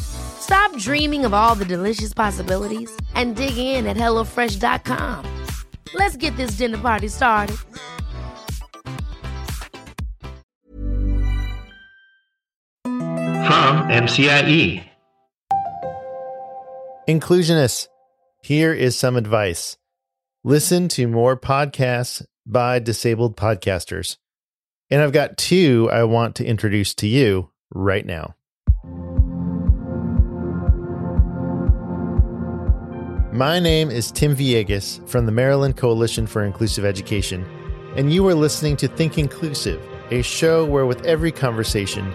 Stop dreaming of all the delicious possibilities and dig in at HelloFresh.com. Let's get this dinner party started. From MCIE. Inclusionists, here is some advice. Listen to more podcasts by disabled podcasters. And I've got two I want to introduce to you right now. My name is Tim Villegas from the Maryland Coalition for Inclusive Education, and you are listening to Think Inclusive, a show where with every conversation,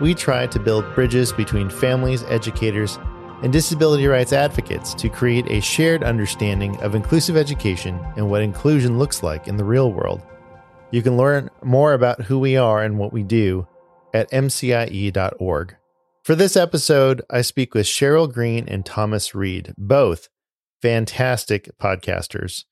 we try to build bridges between families, educators, and disability rights advocates to create a shared understanding of inclusive education and what inclusion looks like in the real world. You can learn more about who we are and what we do at mcie.org. For this episode, I speak with Cheryl Green and Thomas Reid, both fantastic podcasters.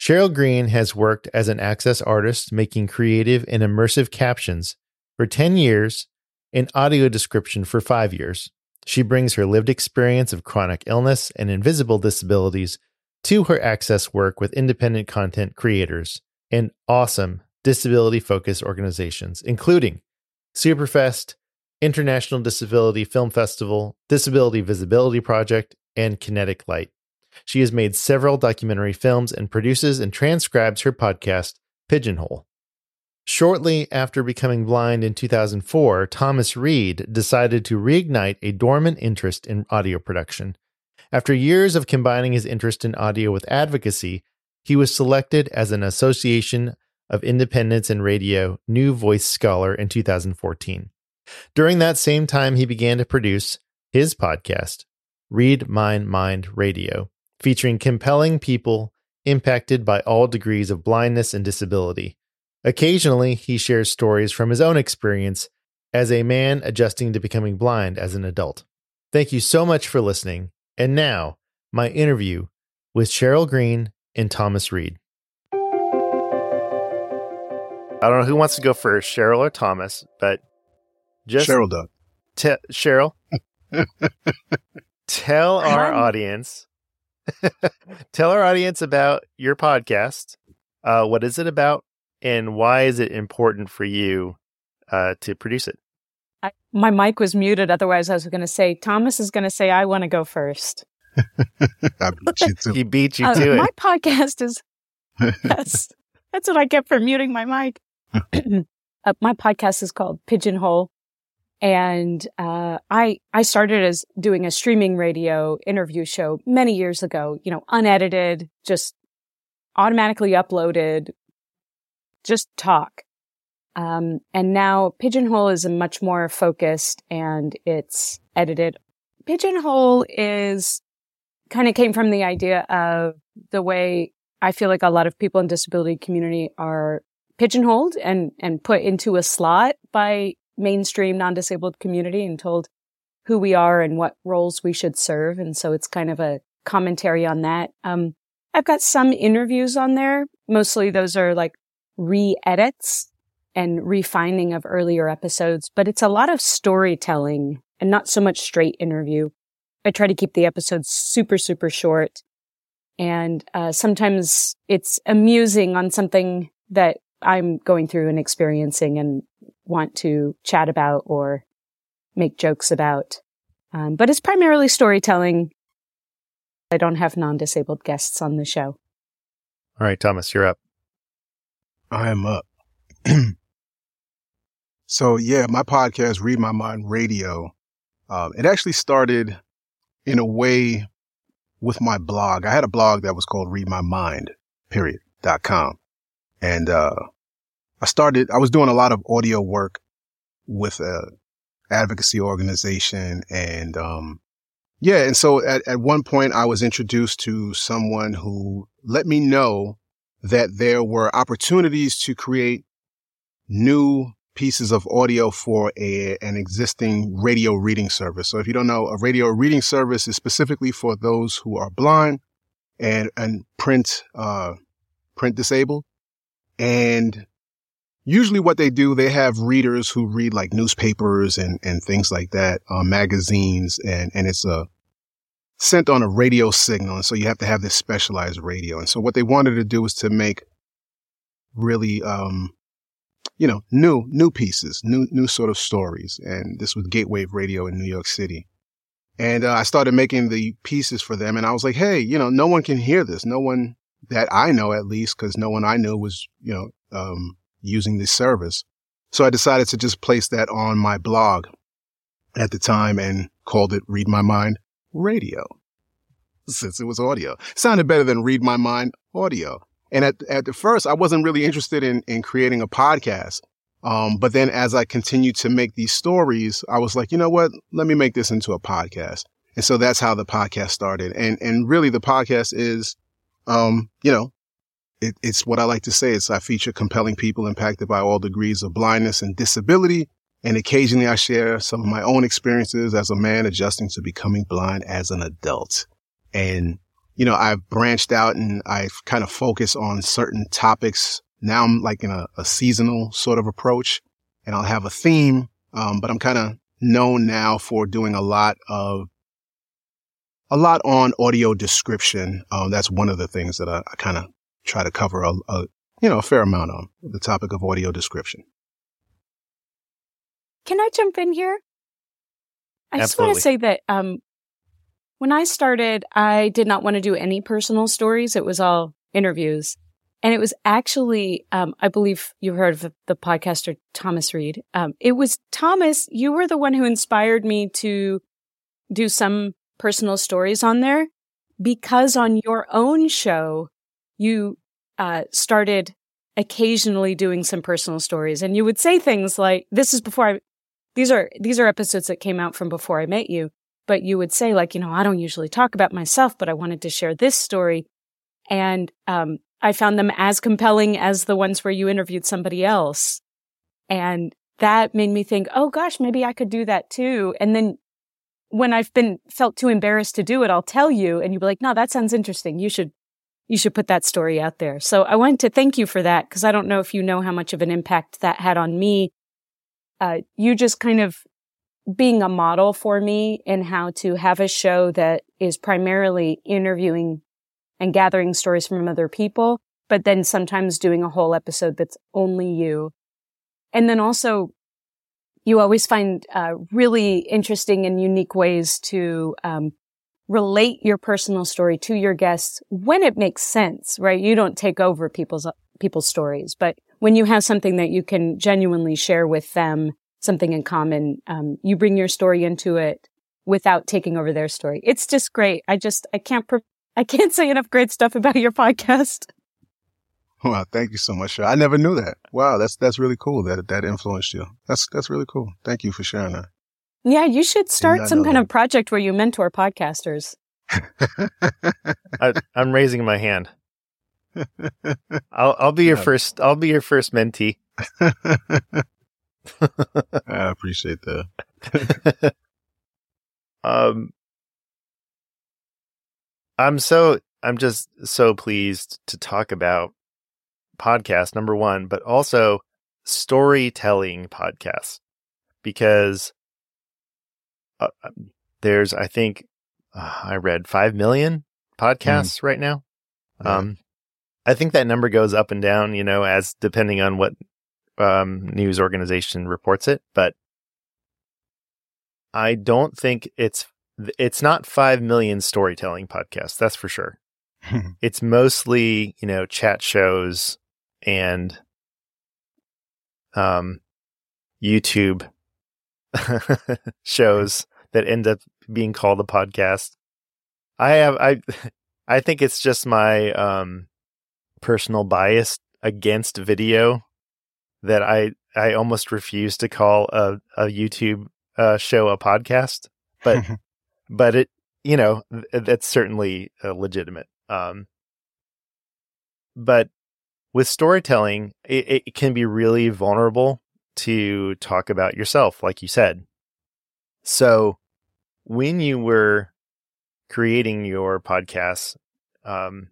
Cheryl Green has worked as an access artist making creative and immersive captions for 10 years and audio description for five years. She brings her lived experience of chronic illness and invisible disabilities to her access work with independent content creators and awesome disability focused organizations, including Superfest, International Disability Film Festival, Disability Visibility Project, and Kinetic Light. She has made several documentary films and produces and transcribes her podcast, Pigeonhole. Shortly after becoming blind in 2004, Thomas Reid decided to reignite a dormant interest in audio production. After years of combining his interest in audio with advocacy, he was selected as an Association of Independents in Radio New Voice Scholar in 2014. During that same time, he began to produce his podcast, Reid My Mind Radio, featuring compelling people impacted by all degrees of blindness and disability. Occasionally, he shares stories from his own experience as a man adjusting to becoming blind as an adult. Thank you so much for listening. And now, my interview with Cheryl Green and Thomas Reid. I don't know who wants to go first, Cheryl or Thomas, but just Cheryl does. Te- Cheryl, tell our audience, tell our audience about your podcast. Uh, what is it about, and why is it important for you uh, to produce it? I, my mic was muted. Otherwise, I was going to say Thomas is going to say I want to go first. I beat you too. He beat you Uh, to my it. podcast is that's that's what I get for muting my mic. uh, my podcast is called Pigeonhole, and uh, I I started as doing a streaming radio interview show many years ago. You know, unedited, just automatically uploaded, just talk. Um, and now Pigeonhole is a much more focused and it's edited. Pigeonhole is kind of came from the idea of the way I feel like a lot of people in disability community are pigeonholed and, and put into a slot by mainstream non-disabled community and told who we are and what roles we should serve. And so it's kind of a commentary on that. Um, I've got some interviews on there. Mostly those are like re-edits and refining of earlier episodes, but it's a lot of storytelling and not so much straight interview. I try to keep the episodes super, super short. And uh, sometimes it's amusing on something that I'm going through and experiencing and want to chat about or make jokes about. Um, but it's primarily storytelling. I don't have non disabled guests on the show. All right, Thomas, you're up. I am up. so yeah, my podcast, Reid My Mind Radio, um, it actually started in a way with my blog. I had a blog that was called Reid My Mind, period, dot com. And, uh, I started, I was doing a lot of audio work with a advocacy organization and, um, yeah. And so at, at one point I was introduced to someone who let me know that there were opportunities to create new pieces of audio for a, an existing radio reading service. So if you don't know, a radio reading service is specifically for those who are blind and, and print, uh, print disabled. And usually what they do, they have readers who read like newspapers and, and things like that, uh, magazines, and, and it's a sent on a radio signal. And so you have to have this specialized radio. And so what they wanted to do was to make really, um, you know, new, new pieces, new, new sort of stories. And this was Gatewave Radio in New York City. And uh, I started making the pieces for them. And I was like, Hey, you know, no one can hear this. No one that I know at least, cause no one I knew was, you know, um, using this service. So I decided to just place that on my blog at the time and called it Reid My Mind Radio. Since it was audio. Sounded better than Reid My Mind audio. And at, at the first, I wasn't really interested in, in creating a podcast. Um, but then as I continued to make these stories, I was like, you know what? Let me make this into a podcast. And so that's how the podcast started. And, and really the podcast is, um, you know, it, it's what I like to say. It's I feature compelling people impacted by all degrees of blindness and disability. And occasionally I share some of my own experiences as a man adjusting to becoming blind as an adult. And, you know, I've branched out and I've kind of focused on certain topics. Now I'm like in a, a seasonal sort of approach and I'll have a theme. Um, but I'm kind of known now for doing a lot of a lot on audio description. Um, that's one of the things that I, I kind of try to cover a, a, you know, a fair amount on the topic of audio description. Can I jump in here? I Absolutely. just want to say that um, when I started, I did not want to do any personal stories. It was all interviews. And it was actually, um, I believe you've heard of the podcaster Thomas Reid. Um, it was Thomas, you were the one who inspired me to do some personal stories on there because on your own show, you uh, started occasionally doing some personal stories. And you would say things like this is before I these are these are episodes that came out from before I met you. But you would say like you know I don't usually talk about myself but I wanted to share this story. And um, I found them as compelling as the ones where you interviewed somebody else. And that made me think oh gosh maybe I could do that too. And then when I've been felt too embarrassed to do it I'll tell you and you'd be like no that sounds interesting. You should you should put that story out there. So I wanted to thank you for that because I don't know if you know how much of an impact that had on me. Uh, you just kind of being a model for me in how to have a show that is primarily interviewing and gathering stories from other people, but then sometimes doing a whole episode that's only you. And then also you always find uh, really interesting and unique ways to um, relate your personal story to your guests when it makes sense, right? You don't take over people's, people's stories, but when you have something that you can genuinely share with them, something in common, um, you bring your story into it without taking over their story. It's just great. I just, I can't, pre- I can't say enough great stuff about your podcast. Wow, thank you so much. I never knew that. Wow, that's that's really cool that that influenced you. That's that's really cool. Thank you for sharing that. Yeah, you should start some kind that. of project where you mentor podcasters. I, am raising my hand. I'll I'll be your yeah. first. I'll be your first mentee. I appreciate that. um, I'm so I'm just so pleased to talk about podcast number one, but also storytelling podcasts because uh, there's, I think, uh, I read 5 million podcasts mm. right now. Um, I think that number goes up and down, you know, as depending on what um, news organization reports it. But I don't think it's it's not five million storytelling podcasts. That's for sure. it's mostly you know chat shows and um YouTube shows that end up being called a podcast. I have I I think it's just my um personal bias against video that I I almost refuse to call a a YouTube uh, show a podcast, but but it you know that's certainly uh, legitimate. Um, but with storytelling, it, it can be really vulnerable to talk about yourself, like you said. So when you were creating your podcast, um,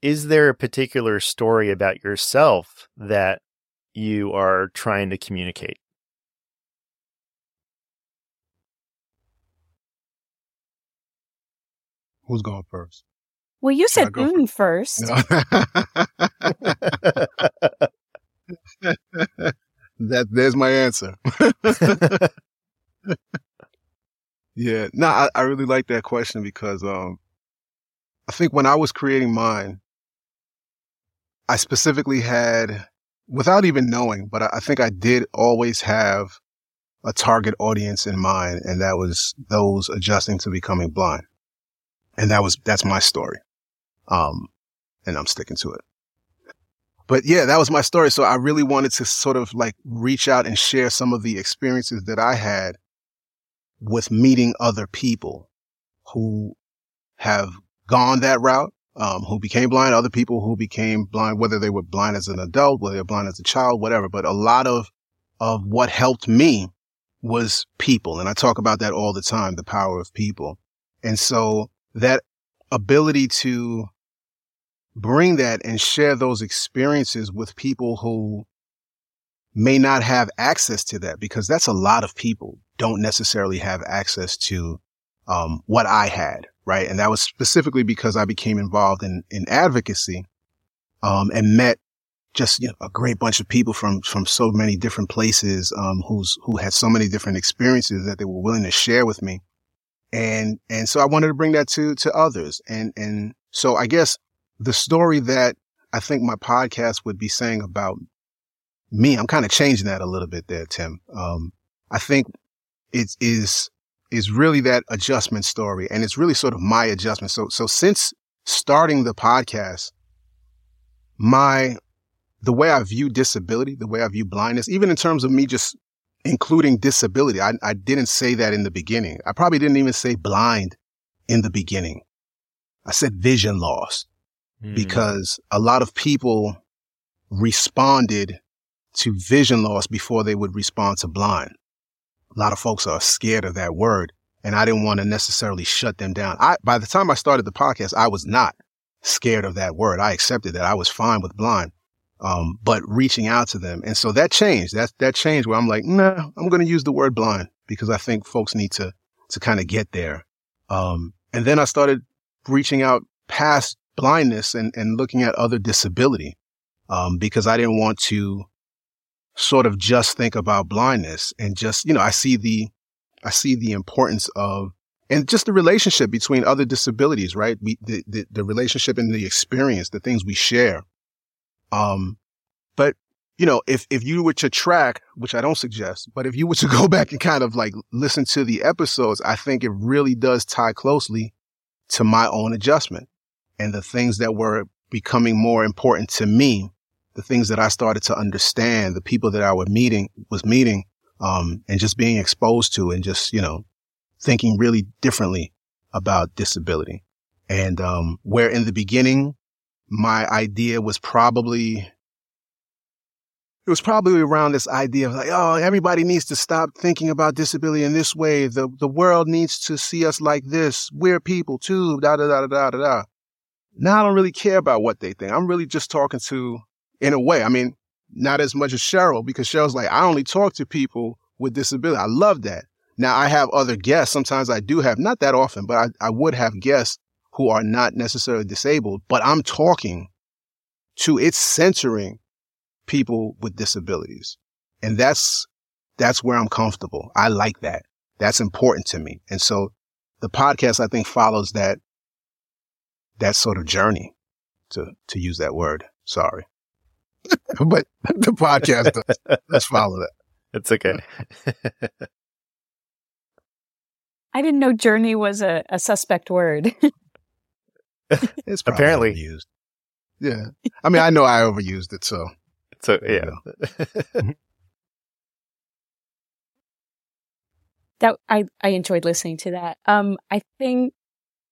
is there a particular story about yourself that you are trying to communicate? Who's going first? Well, you said mm first. No. that there's my answer. yeah, no, I, I really like that question because um, I think when I was creating mine, I specifically had, without even knowing, but I, I think I did always have a target audience in mind, and that was those adjusting to becoming blind. And that was, that's my story. Um, and I'm sticking to it. But yeah, that was my story. So I really wanted to sort of like reach out and share some of the experiences that I had with meeting other people who have gone that route um, who became blind, other people who became blind, whether they were blind as an adult, whether they were blind as a child, whatever. But a lot of, of what helped me was people. And I talk about that all the time, the power of people. And so that ability to bring that and share those experiences with people who may not have access to that because that's a lot of people don't necessarily have access to um, what I had right? And that was specifically because I became involved in, in advocacy, um, and met just, you know, a great bunch of people from, from so many different places, um, who's, who had so many different experiences that they were willing to share with me. And, and so I wanted to bring that to, to others. And, and so I guess the story that I think my podcast would be saying about me, I'm kind of changing that a little bit there, Tim. Um, I think it is is really that adjustment story. And it's really sort of my adjustment. So, so since starting the podcast, my, the way I view disability, the way I view blindness, even in terms of me just including disability, I, I didn't say that in the beginning. I probably didn't even say blind in the beginning. I said vision loss mm. because a lot of people responded to vision loss before they would respond to blind a lot of folks are scared of that word. And I didn't want to necessarily shut them down. I, by the time I started the podcast, I was not scared of that word. I accepted that I was fine with blind. Um, but reaching out to them. And so that changed. That, that changed where I'm like, nah, I'm going to use the word blind because I think folks need to, to kind of get there. Um, and then I started reaching out past blindness and, and looking at other disability. Um, because I didn't want to sort of just think about blindness and just, you know, I see the, I see the importance of, and just the relationship between other disabilities, right? We, the, the, the relationship and the experience, the things we share. Um, but you know, if, if you were to track, which I don't suggest, but if you were to go back and kind of like listen to the episodes, I think it really does tie closely to my own adjustment and the things that were becoming more important to me the things that I started to understand, the people that I was meeting, was meeting, um, and just being exposed to and just, you know, thinking really differently about disability. And, um, where in the beginning, my idea was probably, it was probably around this idea of like, oh, everybody needs to stop thinking about disability in this way. The, the world needs to see us like this. We're people too, da, da, da, da, da, da. Now I don't really care about what they think. I'm really just talking to in a way. I mean, not as much as Cheryl because Cheryl's like, I only talk to people with disability. I love that. Now I have other guests. Sometimes I do have, not that often, but I, I would have guests who are not necessarily disabled, but I'm talking to, it's centering people with disabilities. And that's, that's where I'm comfortable. I like that. That's important to me. And so the podcast, I think follows that, that sort of journey to, to use that word. Sorry. but the podcast does. Let's follow that. It's okay. I didn't know journey was a, a suspect word. It's Apparently. used. Yeah. I mean, I know I overused it, so. So yeah. you that I, I enjoyed listening to that. Um, I think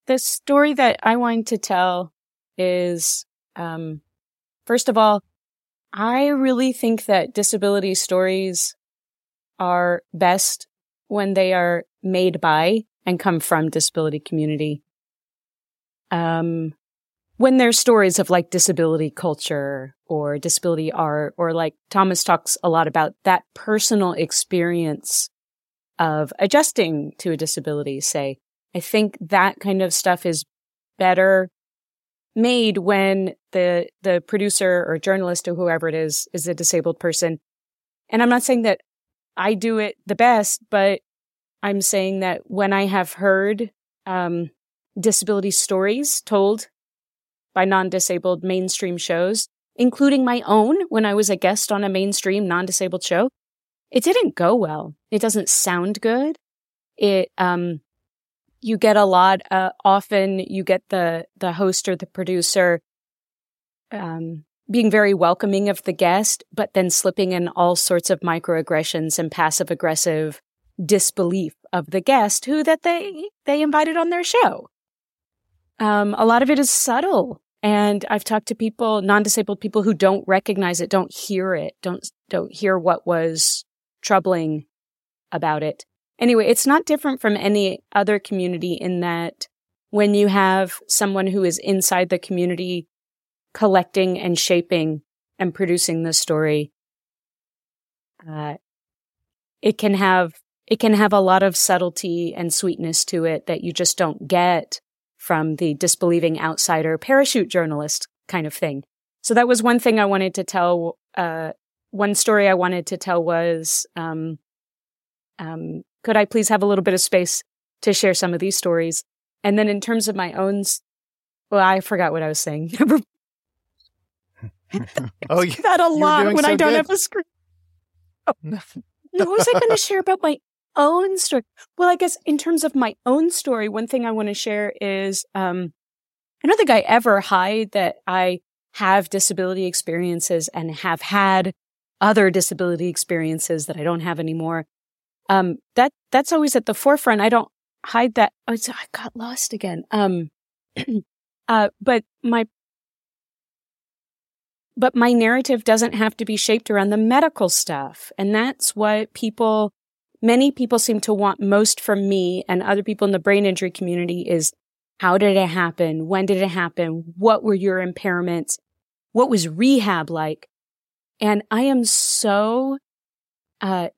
the story that I wanted to tell is, um, first of all, I really think that disability stories are best when they are made by and come from disability community. Um, when there's stories of like disability culture or disability art, or like Thomas talks a lot about that personal experience of adjusting to a disability, say, I think that kind of stuff is better made when the the producer or journalist or whoever it is is a disabled person. And I'm not saying that I do it the best, but I'm saying that when I have heard um, disability stories told by non-disabled mainstream shows, including my own when I was a guest on a mainstream non-disabled show, it didn't go well. It doesn't sound good. It um you get a lot uh, often you get the the host or the producer um being very welcoming of the guest but then slipping in all sorts of microaggressions and passive aggressive disbelief of the guest who that they they invited on their show um a lot of it is subtle and i've talked to people non-disabled people who don't recognize it don't hear it don't don't hear what was troubling about it. Anyway, it's not different from any other community in that when you have someone who is inside the community collecting and shaping and producing the story, uh, it can have it can have a lot of subtlety and sweetness to it that you just don't get from the disbelieving outsider parachute journalist kind of thing. So that was one thing I wanted to tell uh, one story I wanted to tell was, um, um, could I please have a little bit of space to share some of these stories? And then in terms of my own, well, I forgot what I was saying. oh, you, that a lot when so I don't good. have a screen. Oh. what was I going to share about my own story? Well, I guess in terms of my own story, one thing I want to share is, um, I don't think I ever hide that I have disability experiences and have had other disability experiences that I don't have anymore. Um, that, that's always at the forefront. I don't hide that. Oh, I got lost again. Um, uh, but my, but my narrative doesn't have to be shaped around the medical stuff. And that's what people, many people seem to want most from me and other people in the brain injury community is how did it happen? When did it happen? What were your impairments? What was rehab like? And I am so uh,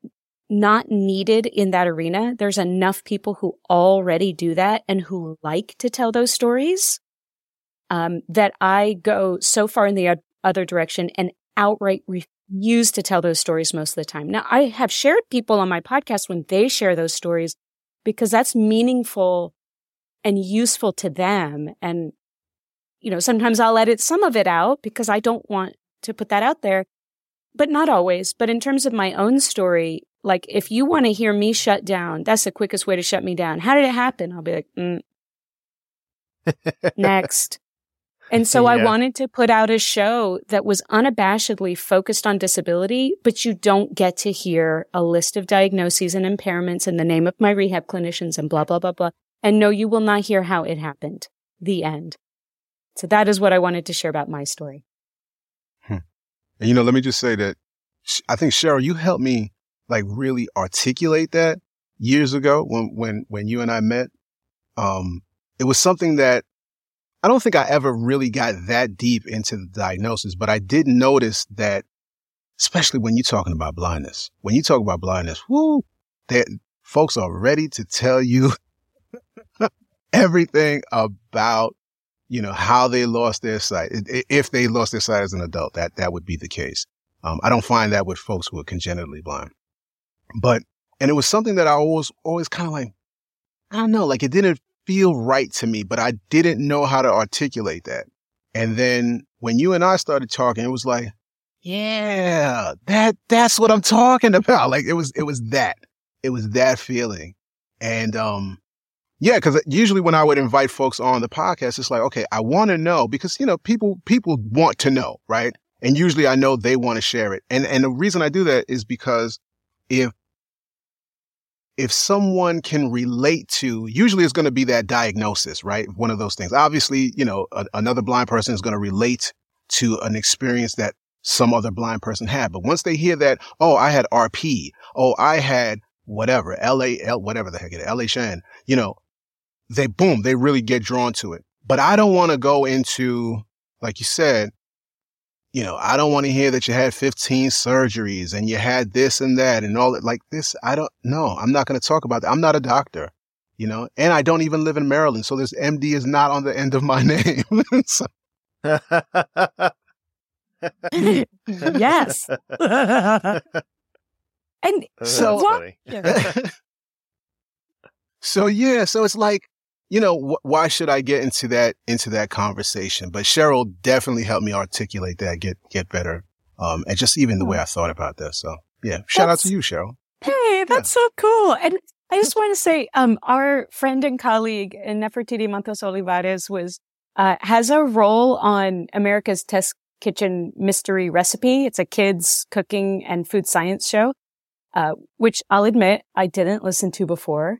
not needed in that arena. There's enough people who already do that and who like to tell those stories um, that I go so far in the other direction and outright refuse to tell those stories most of the time. Now, I have shared people on my podcast when they share those stories because that's meaningful and useful to them. And, you know, sometimes I'll edit some of it out because I don't want to put that out there but not always. But in terms of my own story, like if you want to hear me shut down, that's the quickest way to shut me down. How did it happen? I'll be like, mm. next. And so I wanted to put out a show that was unabashedly focused on disability, but you don't get to hear a list of diagnoses and impairments and the name of my rehab clinicians and blah, blah, blah, blah. And no, you will not hear how it happened. The end. So that is what I wanted to share about my story. And you know, let me just say that I think Cheryl, you helped me like really articulate that years ago when, when, when you and I met. Um, it was something that I don't think I ever really got that deep into the diagnosis, but I did notice that especially when you're talking about blindness. When you talk about blindness, whoo, that folks are ready to tell you everything about, you know, how they lost their sight. If they lost their sight as an adult, that, that would be the case. Um, I don't find that with folks who are congenitally blind, but, and it was something that I always, always kind of like, I don't know, like it didn't feel right to me, but I didn't know how to articulate that. And then when you and I started talking, it was like, yeah, that, that's what I'm talking about. Like it was, it was that, it was that feeling. And, um, yeah, cause usually when I would invite folks on the podcast, it's like, okay, I want to know because, you know, people, people want to know, right? And usually I know they want to share it. And, and the reason I do that is because if if someone can relate to, usually it's going to be that diagnosis, right? One of those things. Obviously, you know, a, another blind person is going to relate to an experience that some other blind person had. But once they hear that, oh, I had RP, oh, I had whatever, LAL, whatever the heck it is, LHN, you know, they boom, they really get drawn to it. But I don't want to go into, like you said, you know, I don't want to hear that you had 15 surgeries and you had this and that and all that like this. I don't know. I'm not going to talk about that. I'm not a doctor, you know, and I don't even live in Maryland. So this MD is not on the end of my name. so. yes. and so, what? so yeah, so it's like, you know, wh- why should I get into that, into that conversation? But Cheryl definitely helped me articulate that, get, get better. Um, and just even the way I thought about this. So yeah, shout that's, out to you, Cheryl. Hey, that's yeah. so cool. And I just want to say, um, our friend and colleague, Nefertiti Matos Olivares was, uh, has a role on America's Test Kitchen Mystery Recipe. It's a kids cooking and food science show, uh, which I'll admit I didn't listen to before.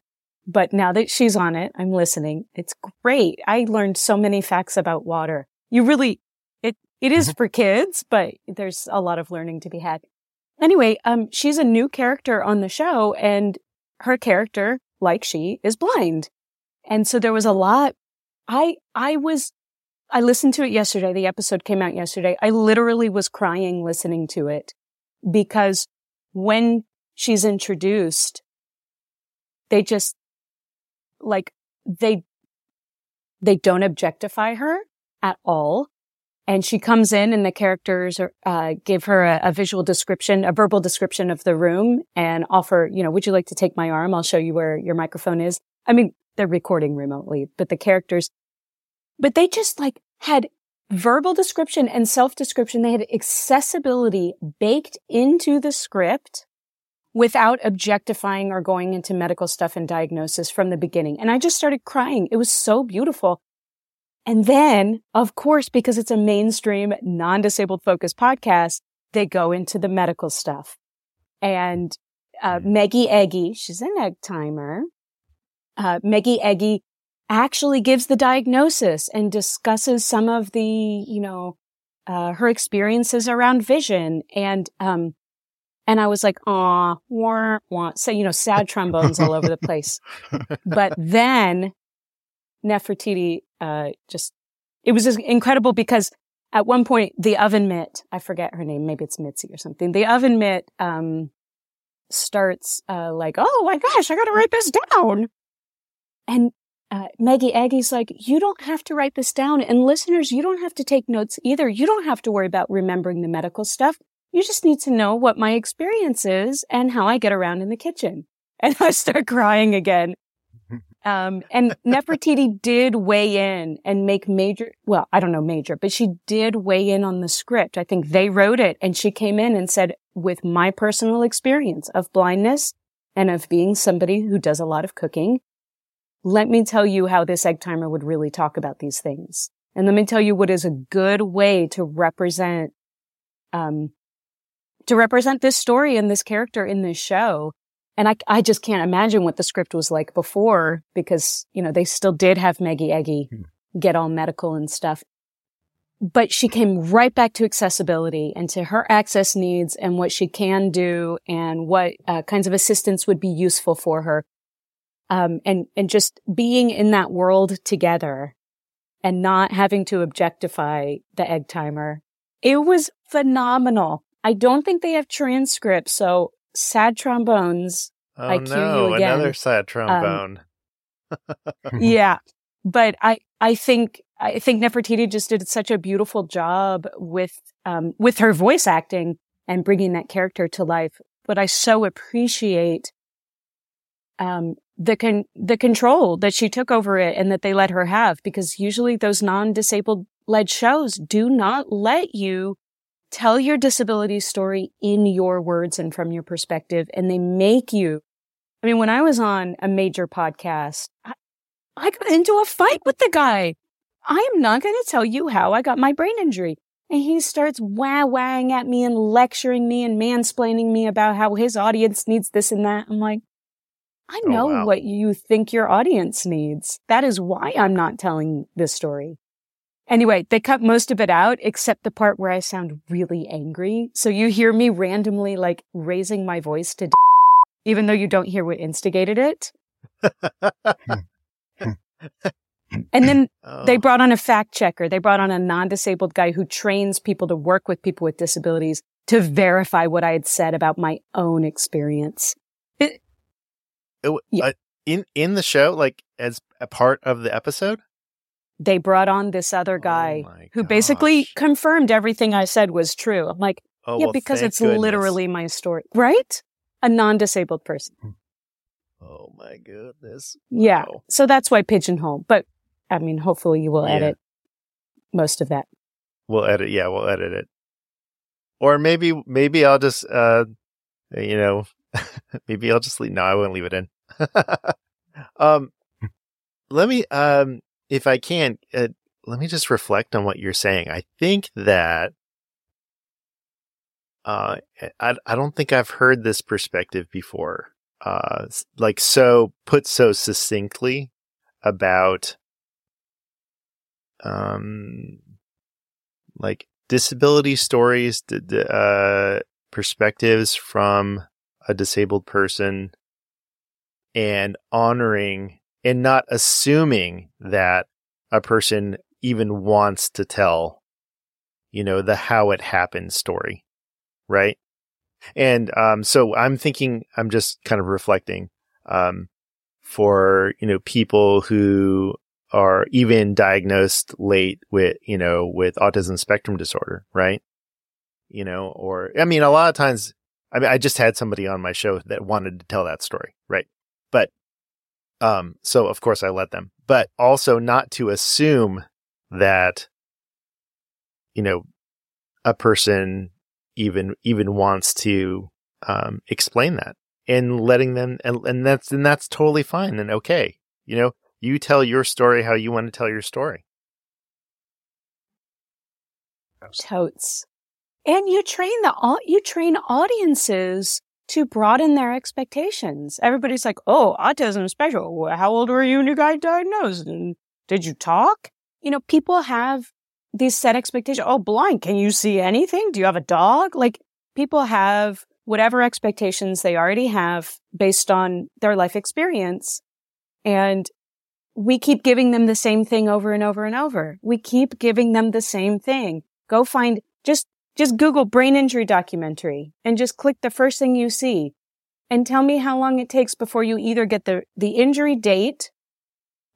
But now that she's on it, I'm listening. It's great. I learned so many facts about water. You really, it, it is mm-hmm. for kids, but there's a lot of learning to be had. Anyway, um, she's a new character on the show and her character, like she, is blind. And so there was a lot. I, I was, I listened to it yesterday. The episode came out yesterday. I literally was crying listening to it because when she's introduced, they just, like they, they don't objectify her at all. And she comes in and the characters are, uh, give her a, a, visual description, a verbal description of the room and offer, you know, would you like to take my arm? I'll show you where your microphone is. I mean, they're recording remotely, but the characters, but they just like had verbal description and self description. They had accessibility baked into the script without objectifying or going into medical stuff and diagnosis from the beginning. And I just started crying. It was so beautiful. And then, of course, because it's a mainstream non-disabled focused podcast, they go into the medical stuff. And uh. Meggie Eggy, she's an egg timer. Uh, Meggie Eggy actually gives the diagnosis and discusses some of the, you know, uh, her experiences around vision and um, and I was like, aw, wah, wah. So, you know, sad trombones all over the place. But then Nefertiti, uh, just, it was just incredible because at one point the oven mitt, I forget her name, maybe it's Mitzi or something. The oven mitt, um, starts, uh, like, oh my gosh, I gotta write this down. And, uh, Maggie Eggy's like, you don't have to write this down. And listeners, you don't have to take notes either. You don't have to worry about remembering the medical stuff. You just need to know what my experience is and how I get around in the kitchen. And I start crying again. Um, and Nefertiti did weigh in and make major, well, I don't know major, but she did weigh in on the script. I think they wrote it and she came in and said, with my personal experience of blindness and of being somebody who does a lot of cooking, let me tell you how this egg timer would really talk about these things. And let me tell you what is a good way to represent, um, to represent this story and this character in this show. And I, I just can't imagine what the script was like before because, you know, they still did have Maggie Eggy hmm. get all medical and stuff. But she came right back to accessibility and to her access needs and what she can do and what uh, kinds of assistance would be useful for her. Um, and, and just being in that world together and not having to objectify the egg timer. It was phenomenal. I don't think they have transcripts, so sad trombones. Oh I cue no, you again. another sad trombone. yeah, but I I think I think Nefertiti just did such a beautiful job with um with her voice acting and bringing that character to life. But I so appreciate um the con- the control that she took over it and that they let her have because usually those non-disabled led shows do not let you tell your disability story in your words and from your perspective and they make you I mean when I was on a major podcast I, I got into a fight with the guy. I am not going to tell you how I got my brain injury. And he starts wah wahing at me and lecturing me and mansplaining me about how his audience needs this and that. I'm like, I Oh, know wow. what you think your audience needs. That is why I'm not telling this story. Anyway, they cut most of it out except the part where I sound really angry. So you hear me randomly like raising my voice to even though you don't hear what instigated it. And then they Oh, brought on a fact checker. They brought on a non-disabled guy who trains people to work with people with disabilities to verify what I had said about my own experience. It, it yeah. uh, in in the show, like as a part of the episode. They brought on this other guy Oh my who basically confirmed everything I said was true. I'm like, Oh, yeah, well, because it's goodness. literally my story, right? A non-disabled person. Oh my goodness. Yeah. So that's why pigeonhole. But I mean, hopefully you will Yeah. edit most of that. We'll edit. Yeah, we'll edit it. Or maybe maybe I'll just uh, you know, maybe I'll just leave. No, I won't leave it in. um, let me um, if I can, uh, let me just reflect on what you're saying. I think that. Uh, I I don't think I've heard this perspective before. Uh, like so put so succinctly about um like disability stories d- d- uh perspectives from a disabled person and honoring and not assuming that a person even wants to tell you know the how it happened story right? And um so i'm thinking i'm just kind of reflecting um for you know people who are even diagnosed late with you know with autism spectrum disorder right? You know or i mean a lot of times i mean i just had somebody on my show that wanted to tell that story right? But um so of course i let them. But also not to assume that you know a person even even wants to um explain that and letting them and, and that's and that's totally fine and okay. You know you tell your story how you want to tell your story. Totes. And you train the you train audiences to broaden their expectations. Everybody's like, "Oh, autism is special. How old were you when you got diagnosed? And did you talk?" You know, people have these set expectations. Oh, blind. Can you see anything? Do you have a dog? Like people have whatever expectations they already have based on their life experience. And we keep giving them the same thing over and over and over. We keep giving them the same thing. Go find just just Google brain injury documentary and just click the first thing you see and tell me how long it takes before you either get the the injury date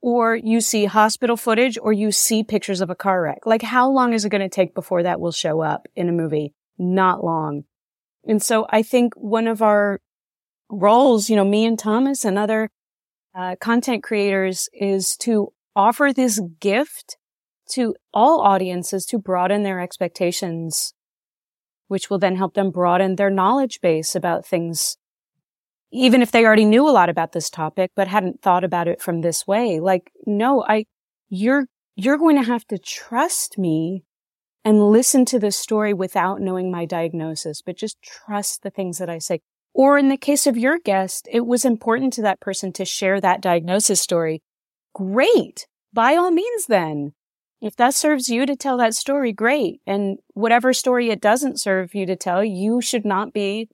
or you see hospital footage or you see pictures of a car wreck. Like how long is it going to take before that will show up in a movie? Not long. And so I think one of our roles, you know, me and Thomas and other uh, content creators is to offer this gift to all audiences to broaden their expectations, which will then help them broaden their knowledge base about things. Even if they already knew a lot about this topic, but hadn't thought about it from this way. Like, no, I, you're, you're going to have to trust me and listen to this story without knowing my diagnosis, but just trust the things that I say. Or in the case of your guest, it was important to that person to share that diagnosis story. Great. By all means, then. If that serves you to tell that story, great. And whatever story it doesn't serve you to tell, you should not be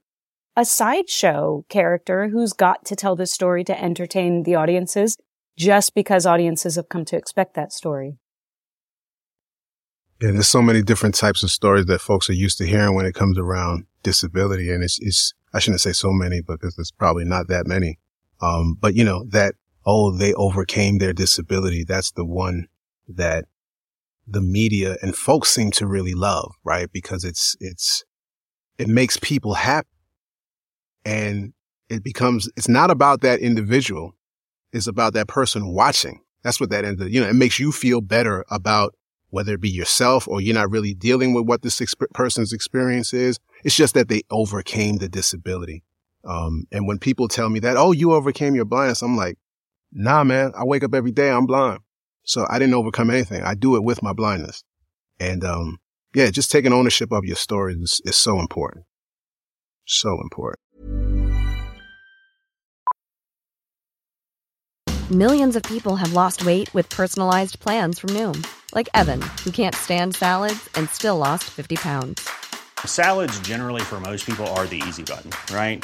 a sideshow character who's got to tell this story to entertain the audiences just because audiences have come to expect that story. Yeah, there's so many different types of stories that folks are used to hearing when it comes around disability. And it's, it's, I shouldn't say so many because there's probably not that many. Um, but you know, that, oh, they overcame their disability. That's the one that the media and folks seem to really love, right? Because it's, it's, it makes people happy and it becomes, it's not about that individual. It's about that person watching. That's what that ends. You know, it makes you feel better about whether it be yourself or you're not really dealing with what this exp- person's experience is. It's just that they overcame the disability. Um, and when people tell me that, oh, you overcame your blindness, I'm like, nah, man, I wake up every day, I'm blind. So I didn't overcome anything. I do it with my blindness. And, um, yeah, just taking ownership of your story is, is so important. So important. Millions of people have lost weight with personalized plans from Noom, like Evan, who can't stand salads and still lost 50 pounds. Salads, generally, for most people, are the easy button, right?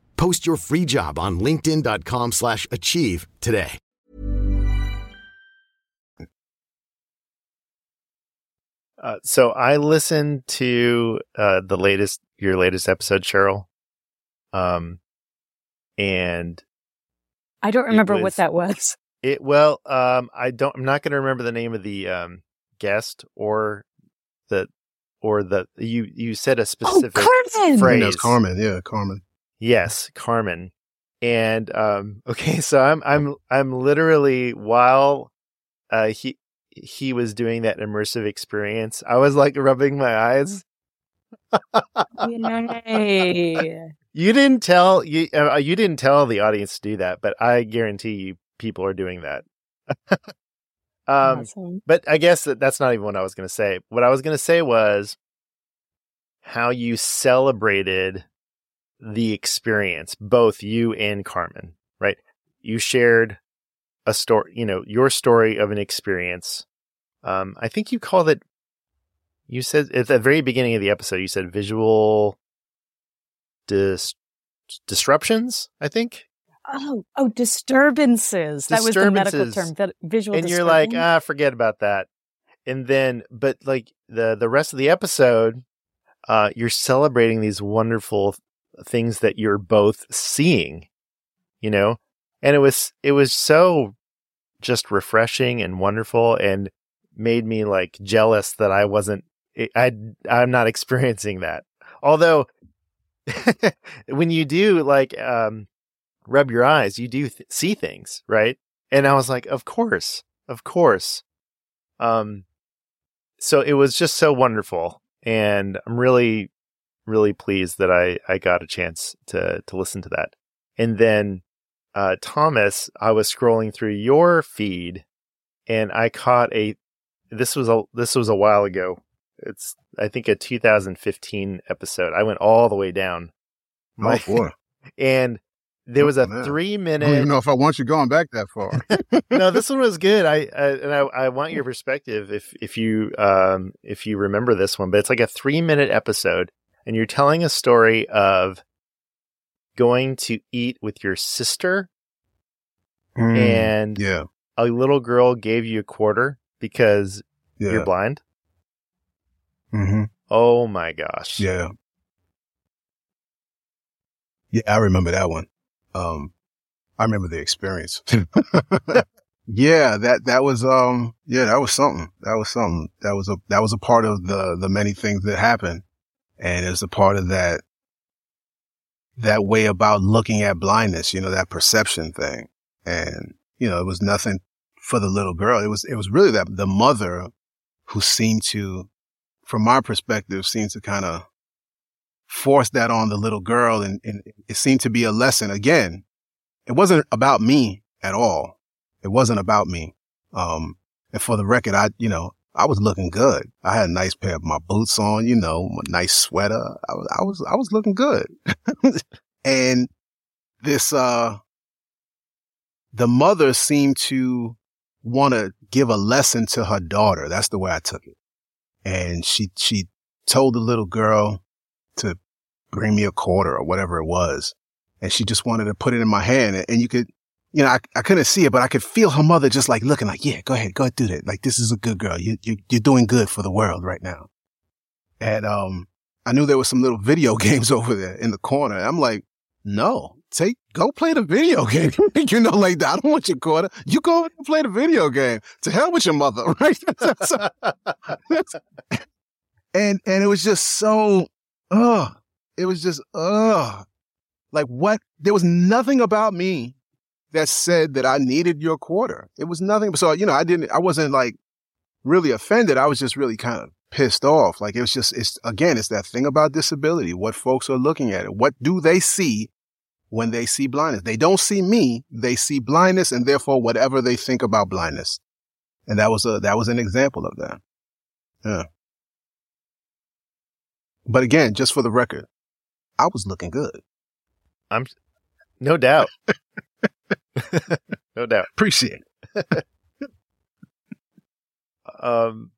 Post your free job on linkedin.com slash achieve today. Uh, so I listened to uh, the latest, your latest episode, Cheryl. Um, and I don't remember was- what that was. it well, um, I don't. I'm not going to remember the name of the um guest or the or the you you said a specific oh, Carmen! phrase. That's Carmen. Yeah, Carmen. Yes, Carmen. And um okay, so I'm I'm I'm literally while uh he he was doing that immersive experience, I was like rubbing my eyes. Yay. You didn't tell you uh, you didn't tell the audience to do that, but I guarantee you people are doing that. um Awesome. but I guess that that's not even what I was going to say. What I was going to say was how you celebrated the experience, both you and Carmen, right? You shared a story, you know, your story of an experience. Um, I think you called it, you said at the very beginning of the episode, you said visual dis- disruptions, I think. Oh, oh, disturbances. That was the medical term. vi- Visual and you're like, ah, forget about that. And then, but like the the rest of the episode, uh, you're celebrating these wonderful things that you're both seeing, you know, and it was it was so just refreshing and wonderful, and made me like jealous that I wasn't I I'm not experiencing that. Although when you do like um rub your eyes, you do th- see things, right? And I was like, of course, of course. Um, so it was just so wonderful, and I'm really, really pleased that I I got a chance to to listen to that. And then, uh, Thomas, I was scrolling through your feed, and I caught a. This was a this was a while ago. It's I think a 2015 episode. I went all the way down, Oh boy. and there was a Oh, three I don't minute even know if I want you going back that far. no, this one was good. I, I and I, I want your perspective if if you um if you remember this one, but it's like a three minute episode, and you're telling a story of going to eat with your sister, Mm, and yeah, a little girl gave you a quarter because yeah, you're blind. hmm Oh my gosh! yeah, yeah. I remember that one. Um, I remember the experience. yeah, that that was um, yeah, that was something. That was something. That was a that was a part of the the many things that happened, and it was a part of that that way about looking at blindness. You know, that perception thing, and you know, it was nothing for the little girl. It was it was really that the mother who seemed to from my perspective, seemed to kind of force that on the little girl. And, and it seemed to be a lesson. Again, it wasn't about me at all. It wasn't about me. Um, and for the record, I, you know, I was looking good. I had a nice pair of my boots on, you know, my nice sweater. I was, I was, I was looking good. and this, uh, the mother seemed to want to give a lesson to her daughter. That's the way I took it. And she, she told the little girl to bring me a quarter or whatever it was. And she just wanted to put it in my hand and you could, you know, I, I couldn't see it, but I could feel her mother just like looking like, yeah, go ahead, go ahead, do that. Like, this is a good girl. You, you, you're doing good for the world right now. And, um, I knew there was some little video games over there in the corner. I'm like, no, take, go play the video game. you know, like, I don't want your quarter. You go and play the video game. To hell with your mother, right? and, and it was just so, ugh, it was just, ugh, like what? There was nothing about me that said that I needed your quarter. It was nothing. So, you know, I didn't, I wasn't like really offended. I was just really kind of pissed off. Like it was just, it's again, it's that thing about disability, what folks are looking at it. What do they see when they see blindness? They don't see me. They see blindness and therefore whatever they think about blindness. And that was a, that was an example of that. Yeah. But again, just for the record, I was looking good. I'm no doubt. no doubt. Appreciate it. um,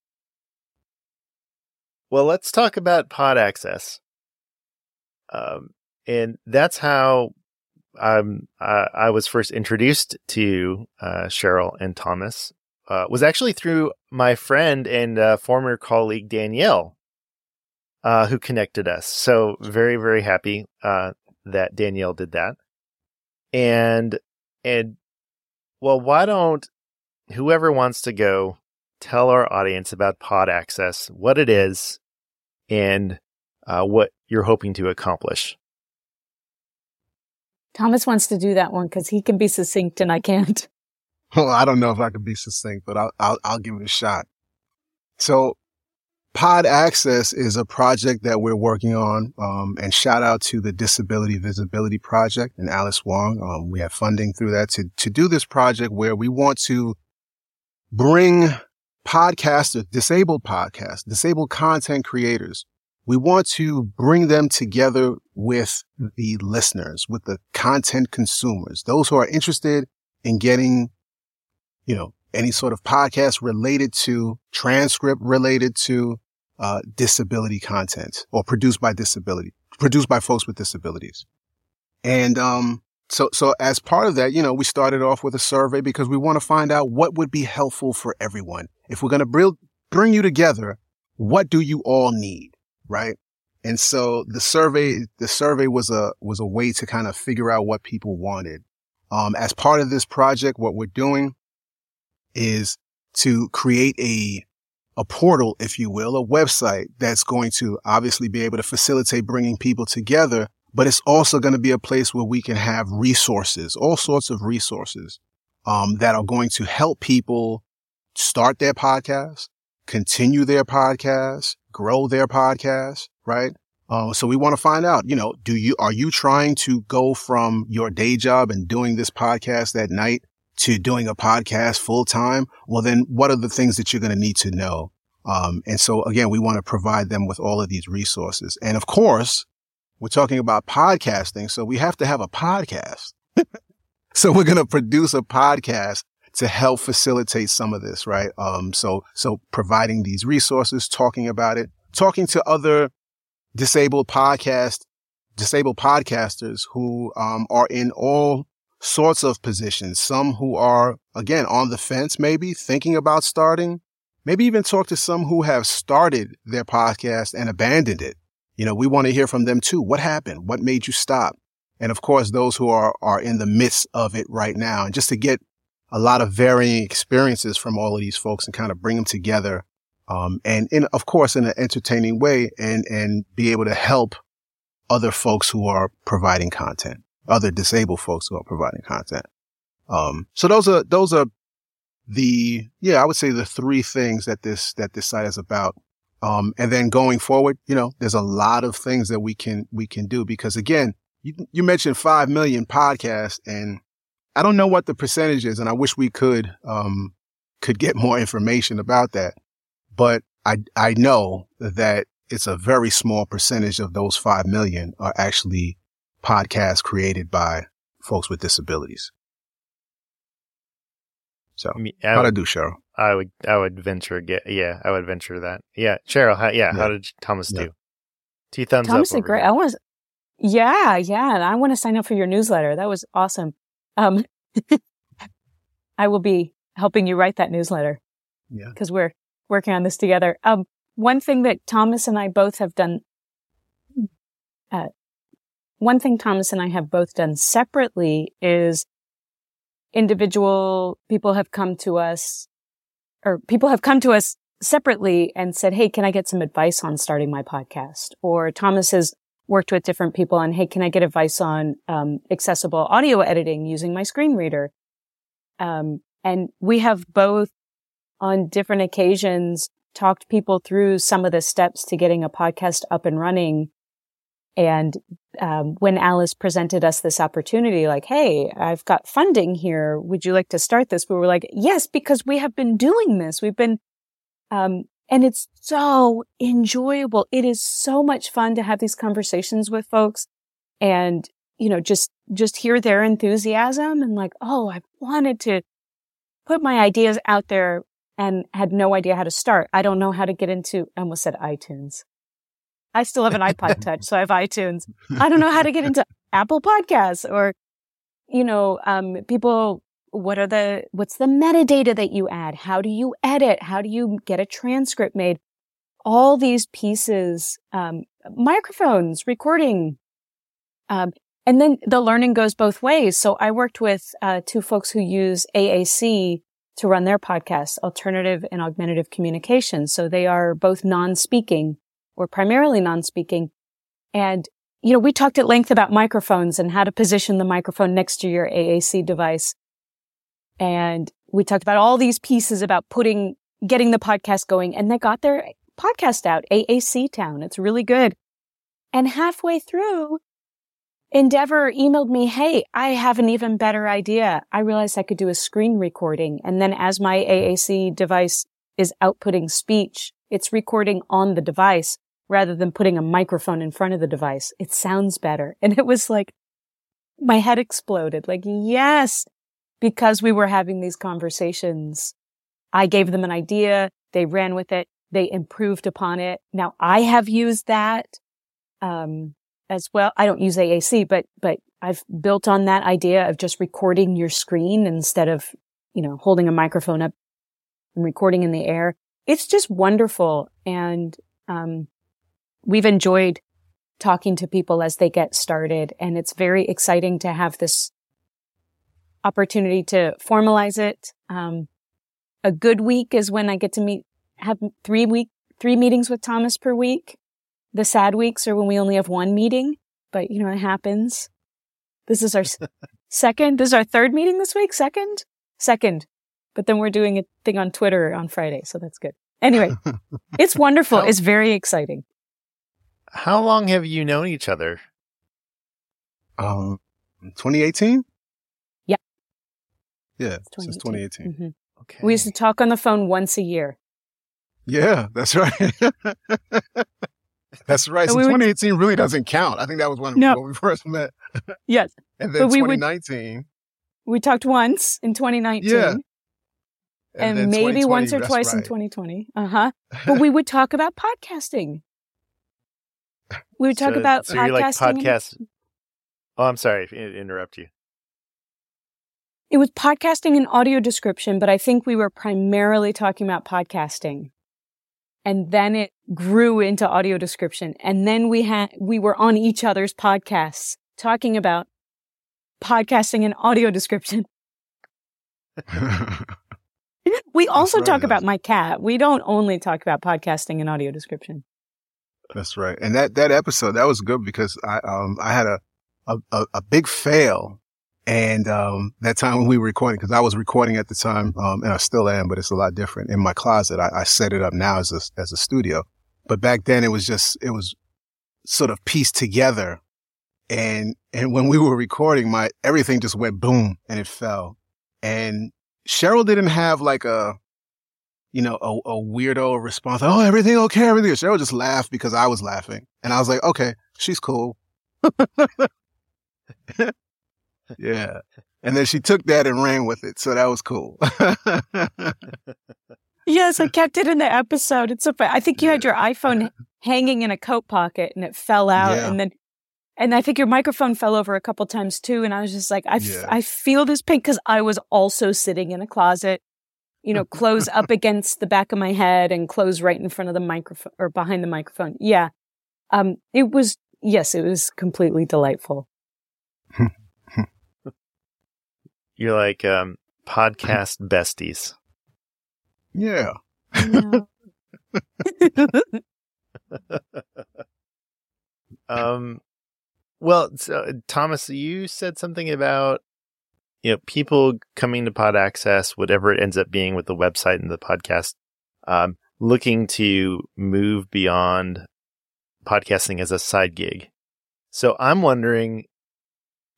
well, let's talk about pod access. Um, and that's how um, I, I was first introduced to uh, Cheryl and Thomas. Uh, was actually through my friend and uh, former colleague Danielle, uh, who connected us. So very, very happy uh, that Danielle did that. And and well, why don't whoever wants to go tell our audience about Pod Access, what it is, and uh, what you're hoping to accomplish? Thomas wants to do that one because he can be succinct and I can't. Well, I don't know if I can be succinct, but I'll, I'll, I'll give it a shot. So Pod Access is a project that we're working on, um, and shout out to the Disability Visibility Project and Alice Wong. Um, we have funding through that to to do this project where we want to bring podcasters, disabled podcasts, disabled content creators. We want to bring them together with the listeners, with the content consumers, those who are interested in getting, you know, any sort of podcast related to, transcript related to, uh, disability content or produced by disability, produced by folks with disabilities. And, um, so, so as part of that, you know, we started off with a survey because we want to find out what would be helpful for everyone. If we're going to bring, bring you together, what do you all need? Right. And so the survey, the survey was a, was a way to kind of figure out what people wanted. Um, as part of this project, what we're doing is to create a a portal, if you will, a website that's going to obviously be able to facilitate bringing people together, but it's also going to be a place where we can have resources, all sorts of resources, um, that are going to help people start their podcast, continue their podcast, grow their podcast, right? Uh, so we want to find out, you know, do you, are you trying to go from your day job and doing this podcast at night to doing a podcast full time, well, then what are the things that you're going to need to know? Um, and so again, we want to provide them with all of these resources. And of course, we're talking about podcasting. So we have to have a podcast. so we're going to produce a podcast to help facilitate some of this, right? Um, so, so providing these resources, talking about it, talking to other disabled podcast, disabled podcasters who, um, are in all sorts of positions. Some who are, again, on the fence, maybe thinking about starting, maybe even talk to some who have started their podcast and abandoned it. You know, we want to hear from them too. What happened? What made you stop? And of course, those who are, are in the midst of it right now. And just to get a lot of varying experiences from all of these folks and kind of bring them together. Um, and in, of course, in an entertaining way and, and be able to help other folks who are providing content other disabled folks who are providing content. Um, so those are, those are the, yeah, I would say the three things that this, that this site is about. Um, and then going forward, you know, there's a lot of things that we can, we can do because again, you, you mentioned 5 million podcasts and I don't know what the percentage is. And I wish we could, um, could get more information about that. But I, I know that it's a very small percentage of those 5 million are actually podcasts created by folks with disabilities. So I mean, how'd I do, Cheryl? I would, I would venture get, yeah, I would venture that. Yeah, Cheryl, how, yeah, Yeah. how did Thomas Yeah. do? Two thumbs Thomas up. did over great. here. I want to, yeah, yeah. And I want to sign up for your newsletter. That was awesome. Um, I will be helping you write that newsletter Yeah. because we're working on this together. Um, one thing that Thomas and I both have done, uh, one thing Thomas and I have both done separately is individual people have come to us or people have come to us separately and said, Hey, can I get some advice on starting my podcast? Or Thomas has worked with different people on, Hey, can I get advice on, um, accessible audio editing using my screen reader? Um, and we have both on different occasions talked people through some of the steps to getting a podcast up and running. And um, when Alice presented us this opportunity, like, hey, I've got funding here. Would you like to start this? We were like, yes, because we have been doing this. We've been, um, and it's so enjoyable. It is so much fun to have these conversations with folks and, you know, just, just hear their enthusiasm and like, oh, I wanted to put my ideas out there and had no idea how to start. I don't know how to get into, I almost said iTunes. I still have an iPod touch, so I have iTunes. I don't know how to get into Apple podcasts or, you know, um, people, what are the, what's the metadata that you add? How do you edit? How do you get a transcript made? All these pieces, um, microphones, recording, um, and then the learning goes both ways. So I worked with, uh, two folks who use AAC to run their podcast, alternative and augmentative communication. So they are both non-speaking or primarily non-speaking. And, you know, we talked at length about microphones and how to position the microphone next to your AAC device. And we talked about all these pieces about putting, getting the podcast going and they got their podcast out, AAC Town. It's really good. And halfway through, Endeavor emailed me, Hey, I have an even better idea. I realized I could do a screen recording. And then as my AAC device is outputting speech, it's recording on the device rather than putting a microphone in front of the device. It sounds better. And it was like, my head exploded. Like, yes, because we were having these conversations. I gave them an idea. They ran with it. They improved upon it. Now I have used that. Um, as well. I don't use AAC, but, but I've built on that idea of just recording your screen instead of, you know, holding a microphone up and recording in the air. It's just wonderful. And, um, we've enjoyed talking to people as they get started. And it's very exciting to have this opportunity to formalize it. Um, a good week is when I get to meet, have three week, three meetings with Thomas per week. The sad weeks are when we only have one meeting, but you know, it happens. This is our second, this is our third meeting this week. Second, second, but then we're doing a thing on Twitter on Friday. So that's good. Anyway, it's wonderful. How- It's very exciting. How long have you known each other? Um, 2018? Yeah. Yeah, since 2018. Mhm. Okay. We used to talk on the phone once a year. Yeah, that's right. that's right. So So we would- 2018 really doesn't count. I think that was when, No. when we first met. Yes. And then But we would- 2019. We talked once in 2019 Yeah. and, then maybe once or that's twice in 2020. Uh huh. But we would talk about podcasting. We would talk So- about so you're like podcasting. and- podcast. Oh, I'm sorry interrupt you. It was podcasting and audio description, but I think we were primarily talking about podcasting. And then it grew into audio description. And then we had, we were on each other's podcasts talking about podcasting and audio description. We also right, talk about my cat. We don't only talk about podcasting and audio description. That's right. And that, that episode, that was good because I, um, I had a, a, a, big fail. And, um, that time when we were recording, cause I was recording at the time, um, and I still am, but it's a lot different in my closet. I, I set it up now as a, as a studio but back then it was just, it was sort of pieced together. And, and when we were recording, my, everything just went boom and it fell. And Cheryl didn't have like a, you know, a, a weirdo response. Oh, everything okay? Everything. Cheryl just laughed because I was laughing. And I was like, okay, she's cool. yeah. And then she took that and ran with it. So that was cool. yes, I kept it in the episode. It's so funny. I think you had your iPhone hanging in a coat pocket and it fell out. Yeah. And then, and I think your microphone fell over a couple times too. And I was just like, I, yeah. f- I feel this pain because I was also sitting in a closet, you know, clothes up against the back of my head and clothes right in front of the microphone or behind the microphone. Yeah. Um, it was, yes, it was completely delightful. You're like, um, podcast besties. Yeah. um, well, so, Thomas, you said something about you know people coming to Pod Access, whatever it ends up being with the website and the podcast, um, looking to move beyond podcasting as a side gig. So I'm wondering,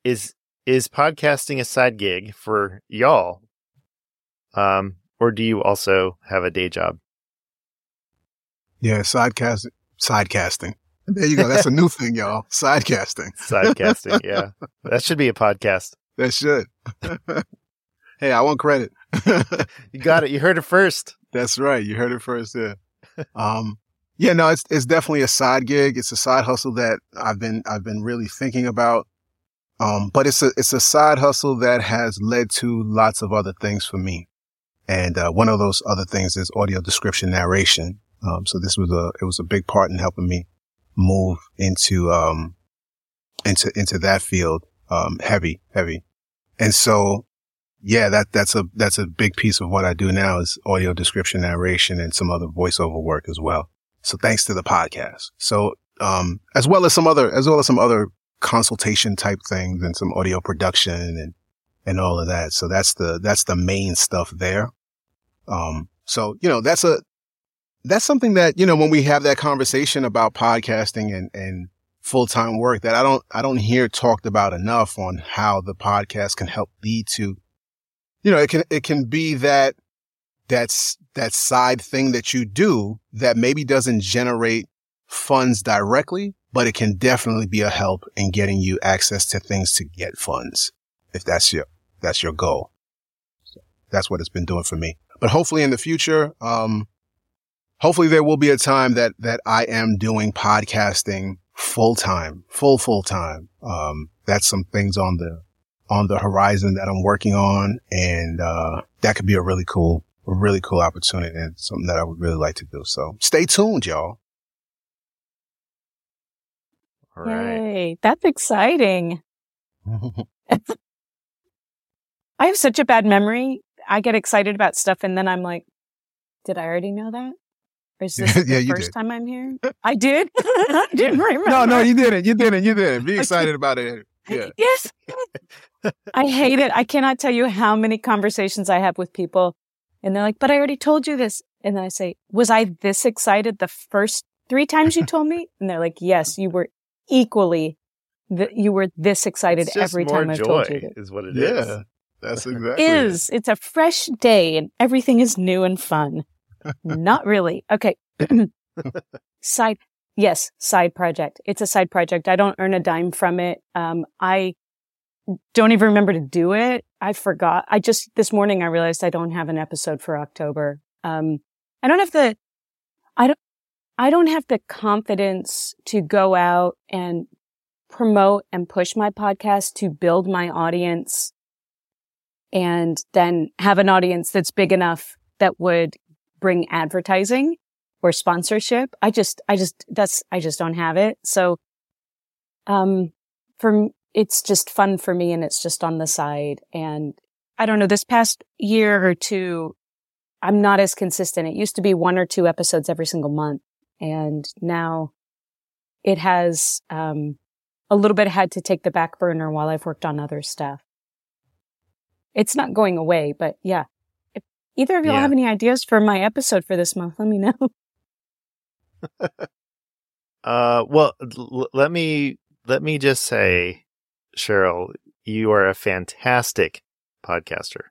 is is podcasting a side gig for y'all? Um, or do you also have a day job? Yeah, sidecast, Sidecasting. There you go. That's a new thing, y'all. Sidecasting. Sidecasting. Yeah, that should be a podcast. That should. hey, I want credit. you got it. You heard it first. That's right. You heard it first. Yeah. Um. Yeah. No, it's it's definitely a side gig. It's a side hustle that I've been I've been really thinking about. Um. But it's a it's a side hustle that has led to lots of other things for me. And uh, one of those other things is audio description narration. Um, so this was a it was a big part in helping me move into um, into into that field um, heavy heavy. And so yeah, that that's a that's a big piece of what I do now is audio description narration and some other voiceover work as well. So thanks to the podcast. So um, as well as some other as well as some other consultation type things and some audio production and and all of that. So that's the, that's the main stuff there. Um, so, you know, that's a, that's something that, you know, when we have that conversation about podcasting and, and full-time work that I don't, I don't hear talked about enough on how the podcast can help lead to, you know, it can, it can be that, that's, that side thing that you do that maybe doesn't generate funds directly, but it can definitely be a help in getting you access to things to get funds if that's your that's your goal. So that's what it's been doing for me. But hopefully in the future, um, hopefully there will be a time that, that I am doing podcasting full time, full, full time. Um, that's some things on the, on the horizon that I'm working on. And, uh, that could be a really cool, a really cool opportunity and something that I would really like to do. So stay tuned, y'all. All right. Yay, that's exciting. I have such a bad memory. I get excited about stuff and then I'm like, did I already know that? Or is this yeah, the first did. time I'm here? I did. I didn't remember. No, no, you didn't. You didn't. You didn't. Be excited about it. Yeah. Yes. I hate it. I cannot tell you how many conversations I have with people and they're like, but I already told you this. And then I say, was I this excited the first three times you told me? And they're like, yes, you were equally, th- you were this excited every time I told you. This. Is what it yeah. is. That's exactly is. It. It's a fresh day and everything is new and fun. Not really. Okay. side. Yes, side project. It's a side project. I don't earn a dime from it. Um, I don't even remember to do it. I forgot. I just this morning I realized I don't have an episode for October. Um, I don't have the, I don't, I don't have the confidence to go out and promote and push my podcast to build my audience and then have an audience that's big enough that would bring advertising or sponsorship. I just, I just, that's, I just don't have it. So, um, for, it's just fun for me and it's just on the side. And I don't know, this past year or two, I'm not as consistent. It used to be one or two episodes every single month. And now it has, um, a little bit had to take the back burner while I've worked on other stuff it's not going away, but yeah. Either of y'all yeah. have any ideas for my episode for this month, let me know. uh, well, l- let me let me just say, Cheryl, you are a fantastic podcaster.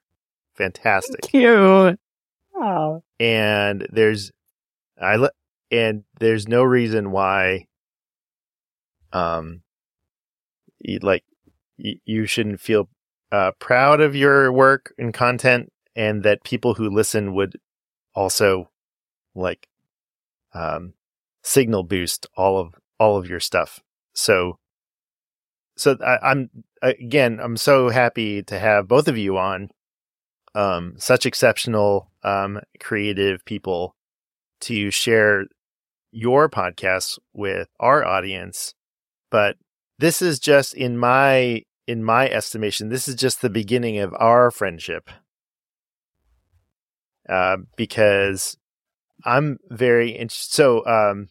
Fantastic. Thank you. Oh. And there's, I le- and there's no reason why, um, you, like you, you shouldn't feel uh, proud of your work and content, and that people who listen would also like um, signal boost all of all of your stuff. So, so I, I'm again, I'm so happy to have both of you on. Um, such exceptional, um, creative people to share your podcast with our audience. But this is just in my in my estimation, this is just the beginning of our friendship. Uh, because I'm very interested. So, um,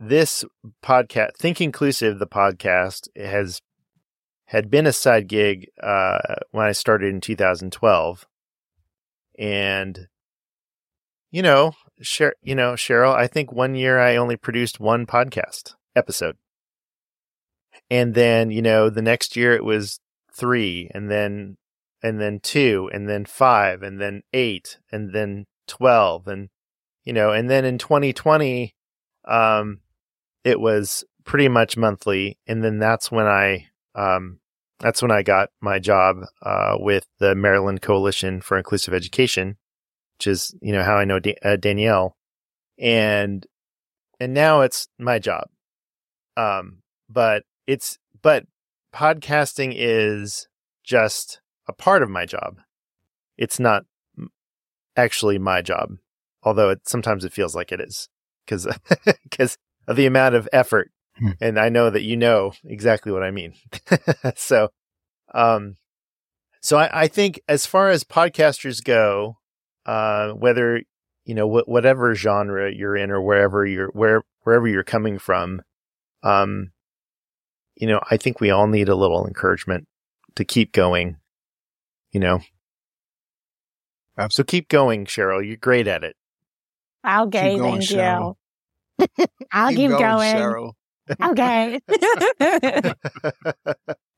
this podcast, Think Inclusive, the podcast has had been a side gig uh, when I started in 2012, and you know, you know, Cheryl, I think one year I only produced one podcast episode, and then you know the next year it was three, and then and then two, and then five, and then eight, and then twelve, and you know, and then in 2020, um, it was pretty much monthly, and then that's when I um, that's when I got my job uh, with the Maryland Coalition for Inclusive Education, which is you know how I know da- uh, Danielle, and and now it's my job. Um, but it's but podcasting is just a part of my job. It's not actually my job, although it sometimes it feels like it is because because of the amount of effort Hmm. and I know that you know exactly what I mean. so, um, so I, I think as far as podcasters go, uh, whether you know wh- whatever genre you're in or wherever you're where wherever you're coming from, um, you know, I think we all need a little encouragement to keep going. You know, so keep going, Cheryl. You're great at it. Okay, Keep going, thank Cheryl. you. I'll keep, going. Cheryl. Okay.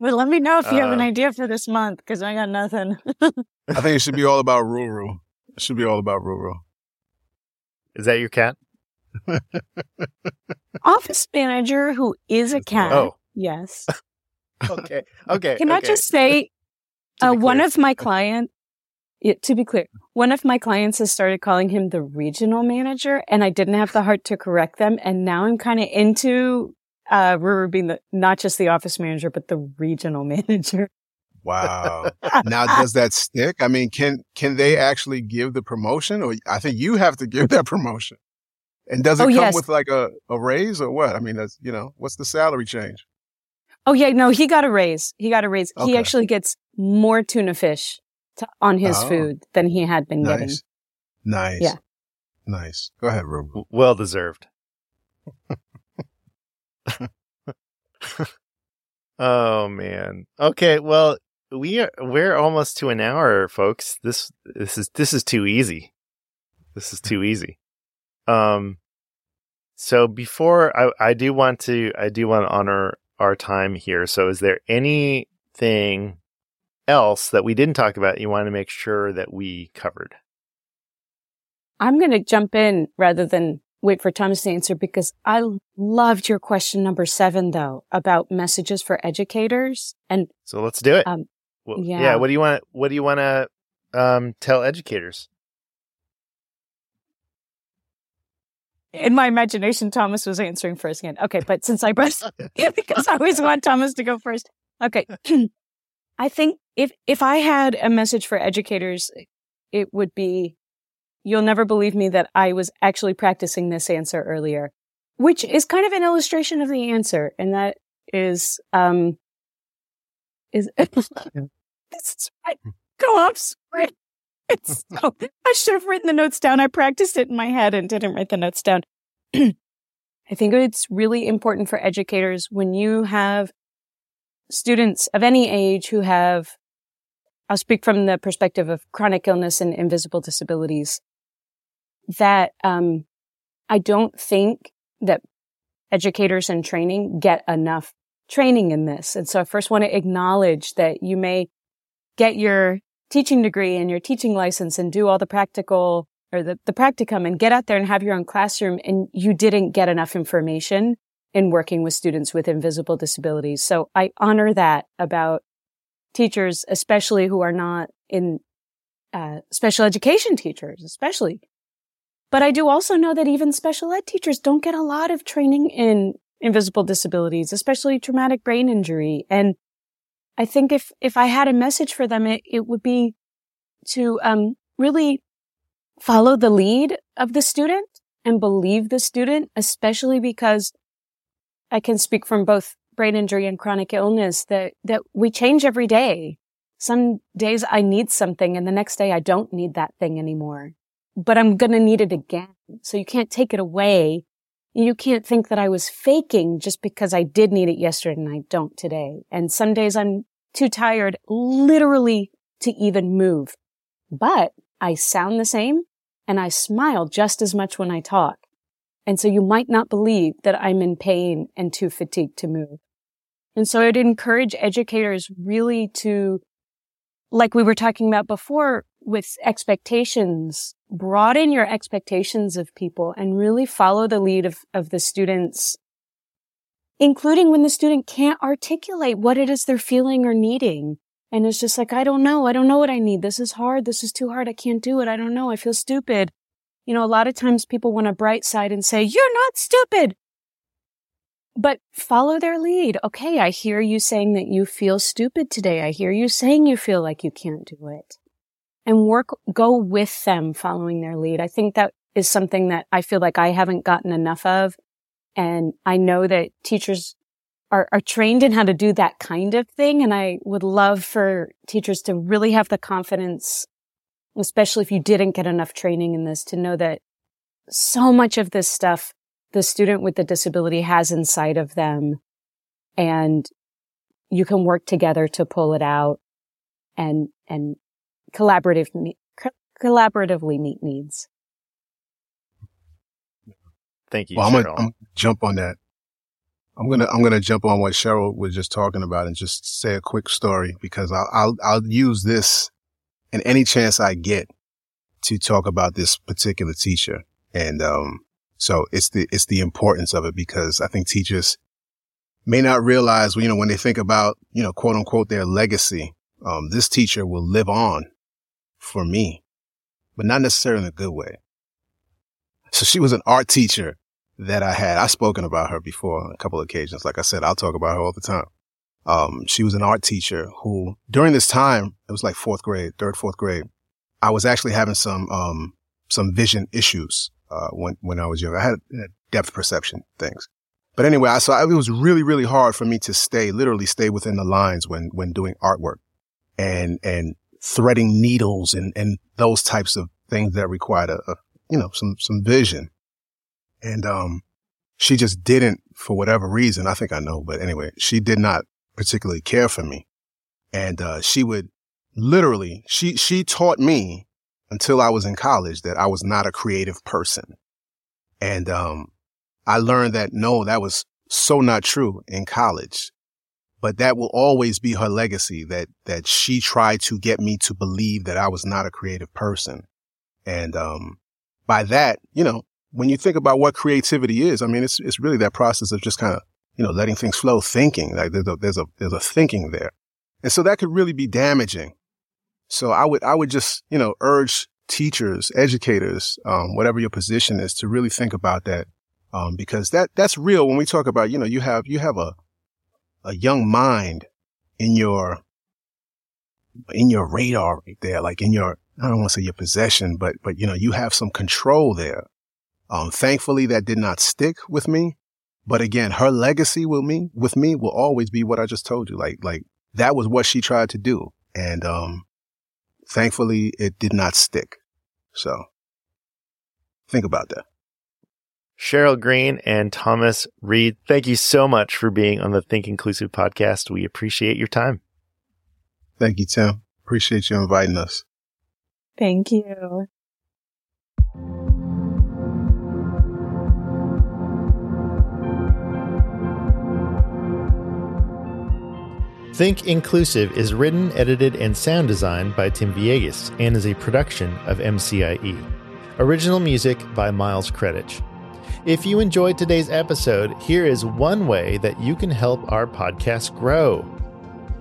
well, let me know if you have an Uh, idea for this month because I got nothing. I think it should be all about Ruru. It should be all about Ruru. Is that your cat? Office manager who is a cat. Oh. Yes. Okay. Okay. Can I just say, To uh, one of my clients, yeah, to be clear, one of my clients has started calling him the regional manager, and I didn't have the heart to correct them. And now I'm kind of into uh, Ruru being the not just the office manager, but the regional manager. Wow. now, does that stick? I mean, can can they actually give the promotion, or I think you have to give that promotion? And does it Oh, come yes. with like a, a raise or what? I mean, that's you know, what's the salary change? Oh yeah, no, he got a raise. He got a raise. He actually gets more tuna fish to, on his Oh. food than he had been getting. Nice, nice, Yeah. nice. Go ahead, Ruben. well deserved. oh man. Okay, well, we are we're almost to an hour, folks. This this is this is too easy. This is too easy. Um so before I I do want to I do want to honor our time here. So is there anything else that we didn't talk about you want to make sure that we covered? I'm going to jump in rather than wait for Thomas to answer because I loved your question number seven, though, about messages for educators. And So let's do it. Um, Well, yeah. yeah. What do you want? What do you want to um, tell educators? In my imagination, Thomas was answering first again. Okay, but since I pressed, yeah, because I always want Thomas to go first. Okay. I think if, if I had a message for educators, it would be, you'll never believe me that I was actually practicing this answer earlier, which is kind of an illustration of the answer. And that is, um, is, this is right. Go off script. So, I should have written the notes down. I practiced it in my head and didn't write the notes down. I think it's really important for educators when you have students of any age who have, I'll speak from the perspective of chronic illness and invisible disabilities, that, um, I don't think that educators in training get enough training in this. And so I first want to acknowledge that you may get your teaching degree and your teaching license and do all the practical or the, the practicum and get out there and have your own classroom and you didn't get enough information in working with students with invisible disabilities. So I honor that about teachers, especially who are not in uh, special education teachers, especially. But I do also know that even special ed teachers don't get a lot of training in invisible disabilities, especially traumatic brain injury. And I think if, if I had a message for them, it, it would be to, um, really follow the lead of the student and believe the student, especially because I can speak from both brain injury and chronic illness that, that we change every day. Some days I need something and the next day I don't need that thing anymore, but I'm going to need it again. So you can't take it away you can't think that I was faking just because I did need it yesterday and I don't today. And some days I'm too tired literally to even move, but I sound the same and I smile just as much when I talk. And so you might not believe that I'm in pain and too fatigued to move. And so I'd encourage educators really to, like we were talking about before with expectations, broaden your expectations of people and really follow the lead of, of the students, including when the student can't articulate what it is they're feeling or needing. And it's just like, I don't know. I don't know what I need. This is hard. This is too hard. I can't do it. I don't know. I feel stupid. You know, a lot of times people want a bright side and say, you're not stupid. But follow their lead. Okay. I hear you saying that you feel stupid today. I hear you saying you feel like you can't do it and work, go with them following their lead. I think that is something that I feel like I haven't gotten enough of. And I know that teachers are, are trained in how to do that kind of thing. And I would love for teachers to really have the confidence, especially if you didn't get enough training in this, to know that so much of this stuff the student with the disability has inside of them. And you can work together to pull it out and, and collaborative, collaboratively meet needs. Thank you. Well, I'm gonna, jump on that. I'm gonna I'm gonna jump on what Cheryl was just talking about and just say a quick story because I'll I'll, I'll use this in any chance I get to talk about this particular teacher. And um, so it's the it's the importance of it because I think teachers may not realize, you know, when they think about, you know, quote unquote their legacy, um, this teacher will live on for me, but not necessarily in a good way. So she was an art teacher that I had. I've spoken about her before on a couple of occasions. Like I said, I'll talk about her all the time. Um, she was an art teacher who during this time, it was like fourth grade, third, fourth grade. I was actually having some, um, some vision issues, uh, when, when I was young. I had depth perception things. But anyway, I saw it was really, really hard for me to stay, literally stay within the lines when, when doing artwork and, and threading needles and, and those types of things that required a, a you know, some, some vision. And, um, she just didn't for whatever reason. I think I know, but anyway, she did not particularly care for me. And, uh, she would literally, she, she taught me until I was in college that I was not a creative person. And, um, I learned that no, that was so not true in college but that will always be her legacy that, that she tried to get me to believe that I was not a creative person. And, um, by that, you know, when you think about what creativity is, I mean, it's, it's really that process of just kind of, you know, letting things flow, thinking like there's a, there's a, there's a thinking there. And so that could really be damaging. So I would, I would just, you know, urge teachers, educators, um, whatever your position is to really think about that. Um, because that, that's real when we talk about, you know, you have, you have a, a young mind in your, in your radar right there, like in your, I don't want to say your possession, but, but, you know, you have some control there. Um, thankfully that did not stick with me. But again, her legacy with me, with me will always be what I just told you. Like, like that was what she tried to do. And, um, thankfully it did not stick. So think about that. Cheryl Green and Thomas Reid, thank you so much for being on the Think Inclusive podcast. We appreciate your time. Thank you, Tim. Appreciate you inviting us. Thank you. Think Inclusive is written, edited, and sound designed by Tim Villegas and is a production of MCIE. Original music by Miles Credich. If you enjoyed today's episode, here is one way that you can help our podcast grow.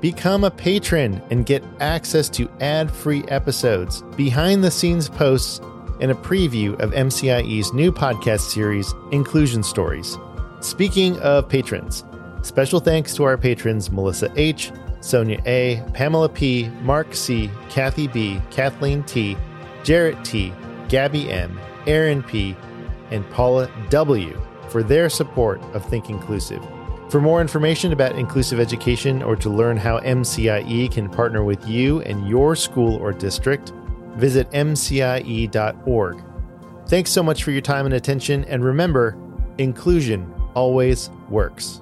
Become a patron and get access to ad free episodes, behind the scenes posts, and a preview of MCIE's new podcast series, Inclusion Stories. Speaking of patrons, special thanks to our patrons Melissa H., Sonia A., Pamela P., Mark C., Kathy B., Kathleen T., Jarrett T., Gabby M., Aaron P., and Paula W. for their support of Think Inclusive. For more information about inclusive education or to learn how MCIE can partner with you and your school or district, visit mcie.org. Thanks so much for your time and attention, and remember, inclusion always works.